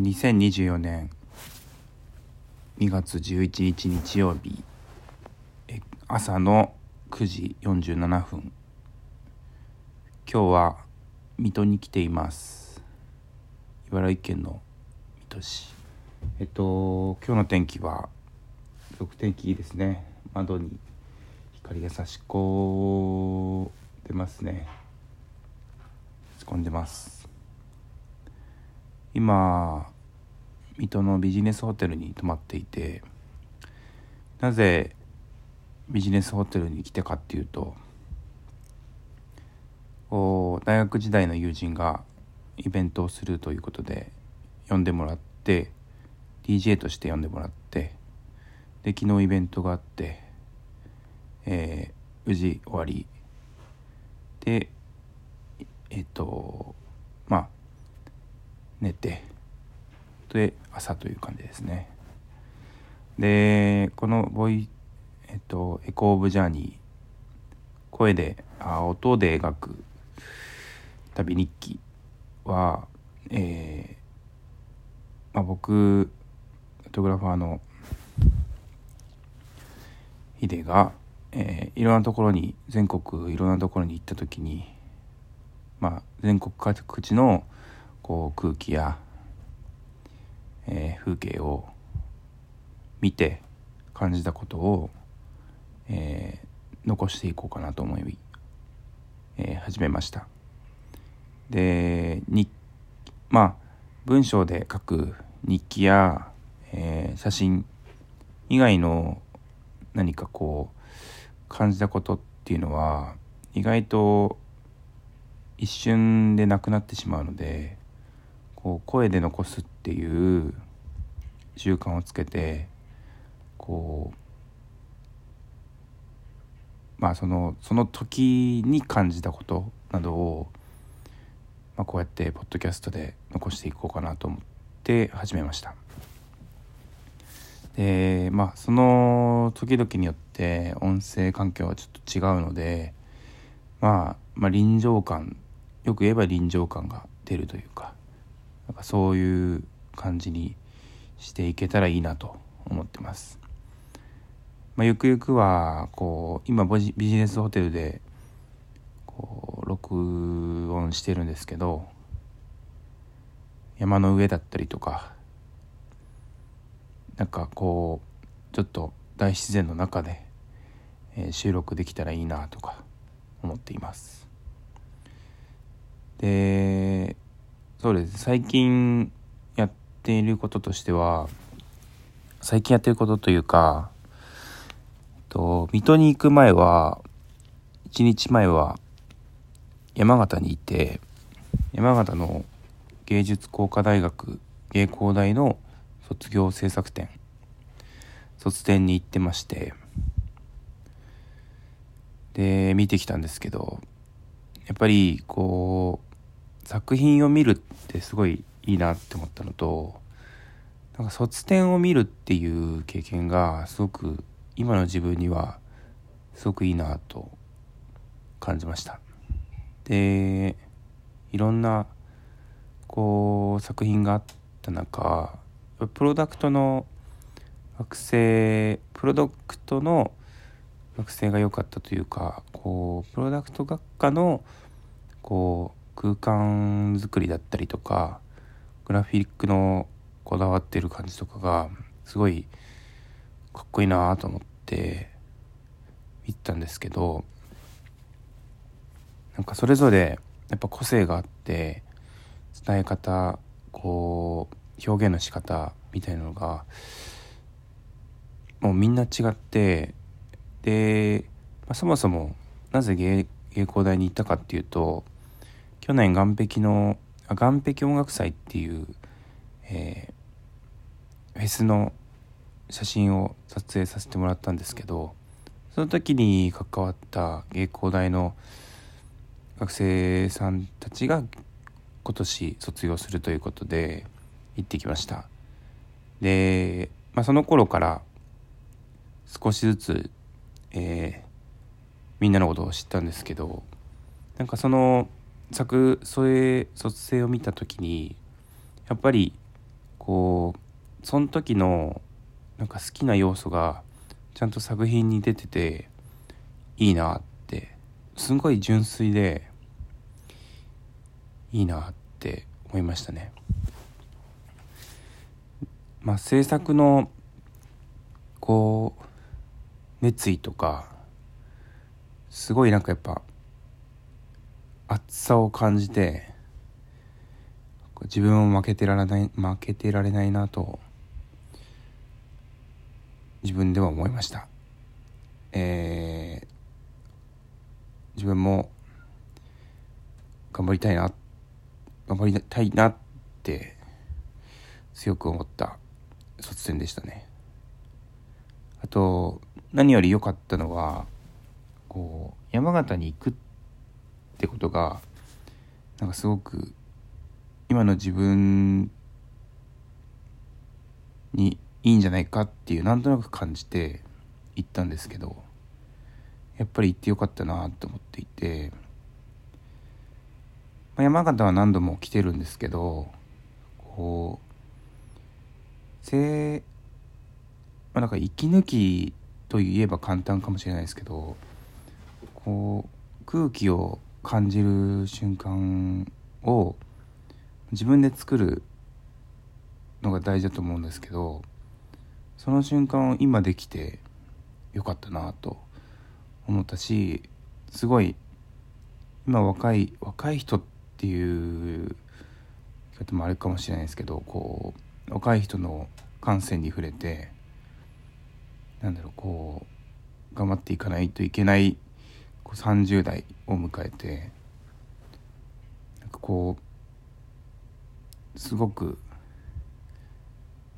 2024年2月11日日曜日。朝の9時47分。今日は水戸に来ています。茨城県の水戸市。えっと今日の天気はすごく天気いいですね。窓に光が差し込んでますね。差し込んでます。今水戸のビジネスホテルに泊まっていてなぜビジネスホテルに来たかっていうと大学時代の友人がイベントをするということで呼んでもらって DJ として呼んでもらってで昨日イベントがあって、えー、無事終わり。でえっ、とまあ寝てで朝という感じですね。でこのボイえっとエコー・オブ・ジャーニー声であ音で描く旅日記はえー、まあ、僕フォトグラファーのヒデが、えー、いろんなところに全国いろんなところに行った時にまあ全国各地のこう空気や、えー、風景を見て感じたことを、えー、残していこうかなと思い、えー、始めました。でにまあ文章で書く日記や、えー、写真以外の何かこう感じたことっていうのは意外と一瞬でなくなってしまうのでこう声で残すっていう習慣をつけてこうまあそのその時に感じたことなどを、まあ、こうやってポッドキャストで残していこうかなと思って始めました。でまあその時々によって音声環境はちょっと違うので、まあ、まあ臨場感よく言えば臨場感が出るというかなんかそういう感じにしていけたらいいなと思ってます。まあ、ゆくゆくはこう今ビジネスホテルでこう録音してるんですけど山の上だったりとかなんかこうちょっと大自然の中で、収録できたらいいなとか思っています。でそうです。最近やっていることとしては最近やってることというかと水戸に行く前は1日前は山形にいて山形の芸術工科大学芸工大の卒業制作展卒展に行ってましてで見てきたんですけどやっぱりこう作品を見るってすごいいいなって思ったのとなんか卒展を見るっていう経験がすごく今の自分にはすごくいいなと感じました。でいろんなこう作品があった中プロダクトの学生プロダクトの学生が良かったというかこうプロダクト学科のこう空間作りだったりとかグラフィックのこだわってる感じとかがすごいかっこいいなと思って見たんですけどなんかそれぞれやっぱ個性があって伝え方こう表現の仕方みたいなのがもうみんな違ってで、まあ、そもそもなぜ芸芸工大に行ったかっていうと去年岸壁の岸壁音楽祭っていう、えー、フェスの写真を撮影させてもらったんですけどその時に関わった芸工大の学生さんたちが今年卒業するということで行ってきました。で、まあ、その頃から少しずつ、えー、みんなのことを知ったんですけどなんかその作それ卒生を見た時にやっぱりこうその時のなんか好きな要素がちゃんと作品に出てていいなってすごい純粋でいいなって思いましたね。まあ制作のこう熱意とかすごいなんかやっぱ熱さを感じて自分を負けてられない負けてられないなと自分では思いました。えー、自分も頑張りたいな頑張りたいなって強く思った卒戦でしたね。あと何より良かったのはこう山形に行くってことがなんかすごく今の自分にいいんじゃないかっていうなんとなく感じて行ったんですけどやっぱり行ってよかったなと思っていて、まあ、山形は何度も来てるんですけどこうせまあ、なんか息抜きといえば簡単かもしれないですけどこう空気を感じる瞬間を自分で作るのが大事だと思うんですけどその瞬間を今できてよかったなと思ったしすごい今若い若い人っていう方もあるかもしれないですけどこう若い人の感性に触れてなんだろうこう頑張っていかないといけないこう30代を迎えてなんかこうすごく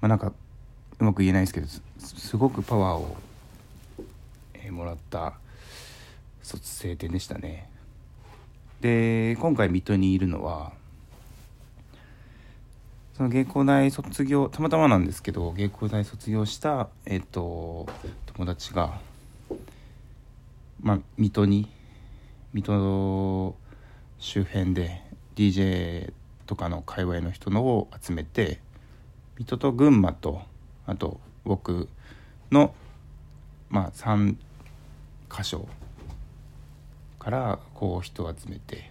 まあなんかうまく言えないですけどすごくパワーを、えー、もらった卒生展でしたね。で今回水戸にいるのはその芸工大卒業たまたまなんですけど芸工大卒業したえっ、と友達がまあ水戸に水戸周辺で DJ とかの界隈の人のを集めて水戸と群馬とあと僕のまあ3箇所からこう人を集めて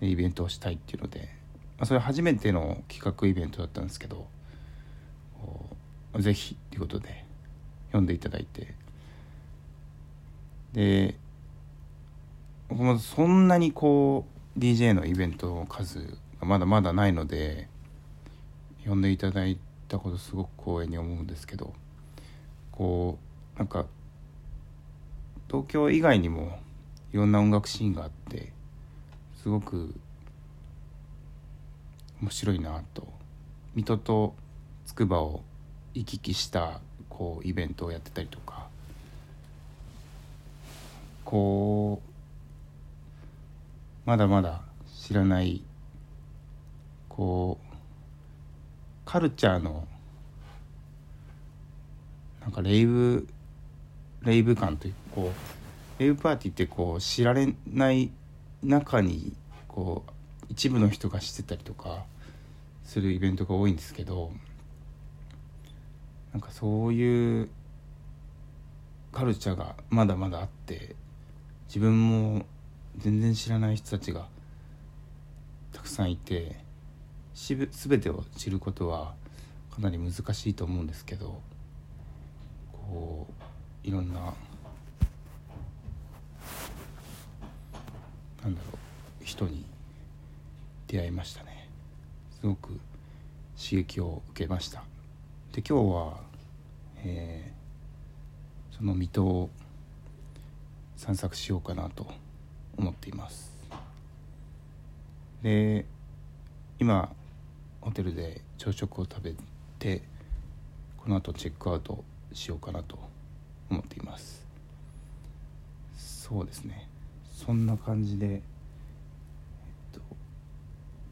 でイベントをしたいっていうのでまあ、それ初めての企画イベントだったんですけどぜひっていうことで読んでいただいてでそんなにこう DJ のイベントの数がまだまだないので読んでいただいたことすごく光栄に思うんですけどこうなんか東京以外にもいろんな音楽シーンがあってすごく面白いなと水戸と筑波を行き来したこうイベントをやってたりとかこうまだまだ知らないこうカルチャーのなんかレイブレイブ感というかこうレイブパーティーってこう知られない中にこう一部の人がしてたりとかするイベントが多いんですけどなんかそういうカルチャーがまだまだあって自分も全然知らない人たちがたくさんいて全てを知ることはかなり難しいと思うんですけどこういろんななんだろう人に出会いましたね。すごく刺激を受けましたで今日は、えー、その水戸散策しようかなと思っています。で今ホテルで朝食を食べてこの後チェックアウトしようかなと思っています。そうですね。そんな感じで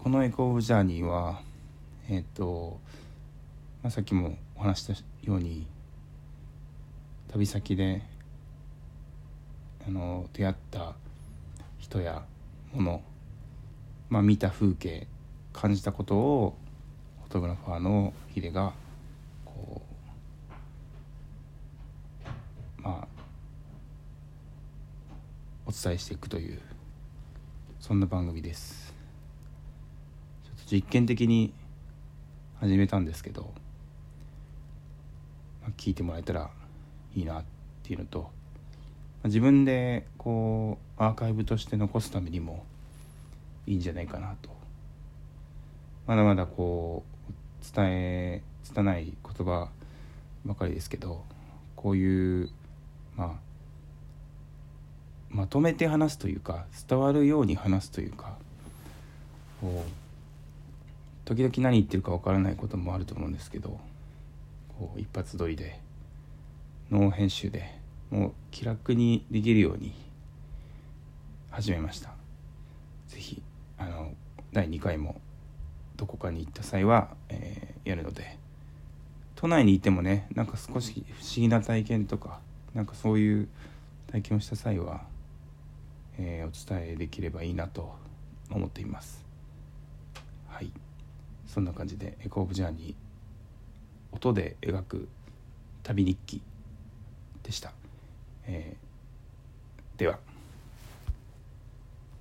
このエコ・オブ・ジャーニーはえっ、と、まあ、さっきもお話したように旅先であの出会った人やもの、まあ、見た風景感じたことをフォトグラファーのヒデがこうまあお伝えしていくというそんな番組です。ちょっと実験的に始めたんですけど、まあ、聞いてもらえたらいいなっていうのと自分でこうアーカイブとして残すためにもいいんじゃないかなと。まだまだこう伝え拙い言葉ばかりですけどこういうまあまとめて話すというか伝わるように話すというか時々何言ってるかわからないこともあると思うんですけどこう一発撮りでノー編集でもう気楽にできるように始めました。是非あの第2回もどこかに行った際は、えー、やるので。都内にいてもねなんか少し不思議な体験とかなんかそういう体験をした際は、えー、お伝えできればいいなと思っています。はい。そんな感じでエコーブジャーニー音で描く旅日記でした、えー、では。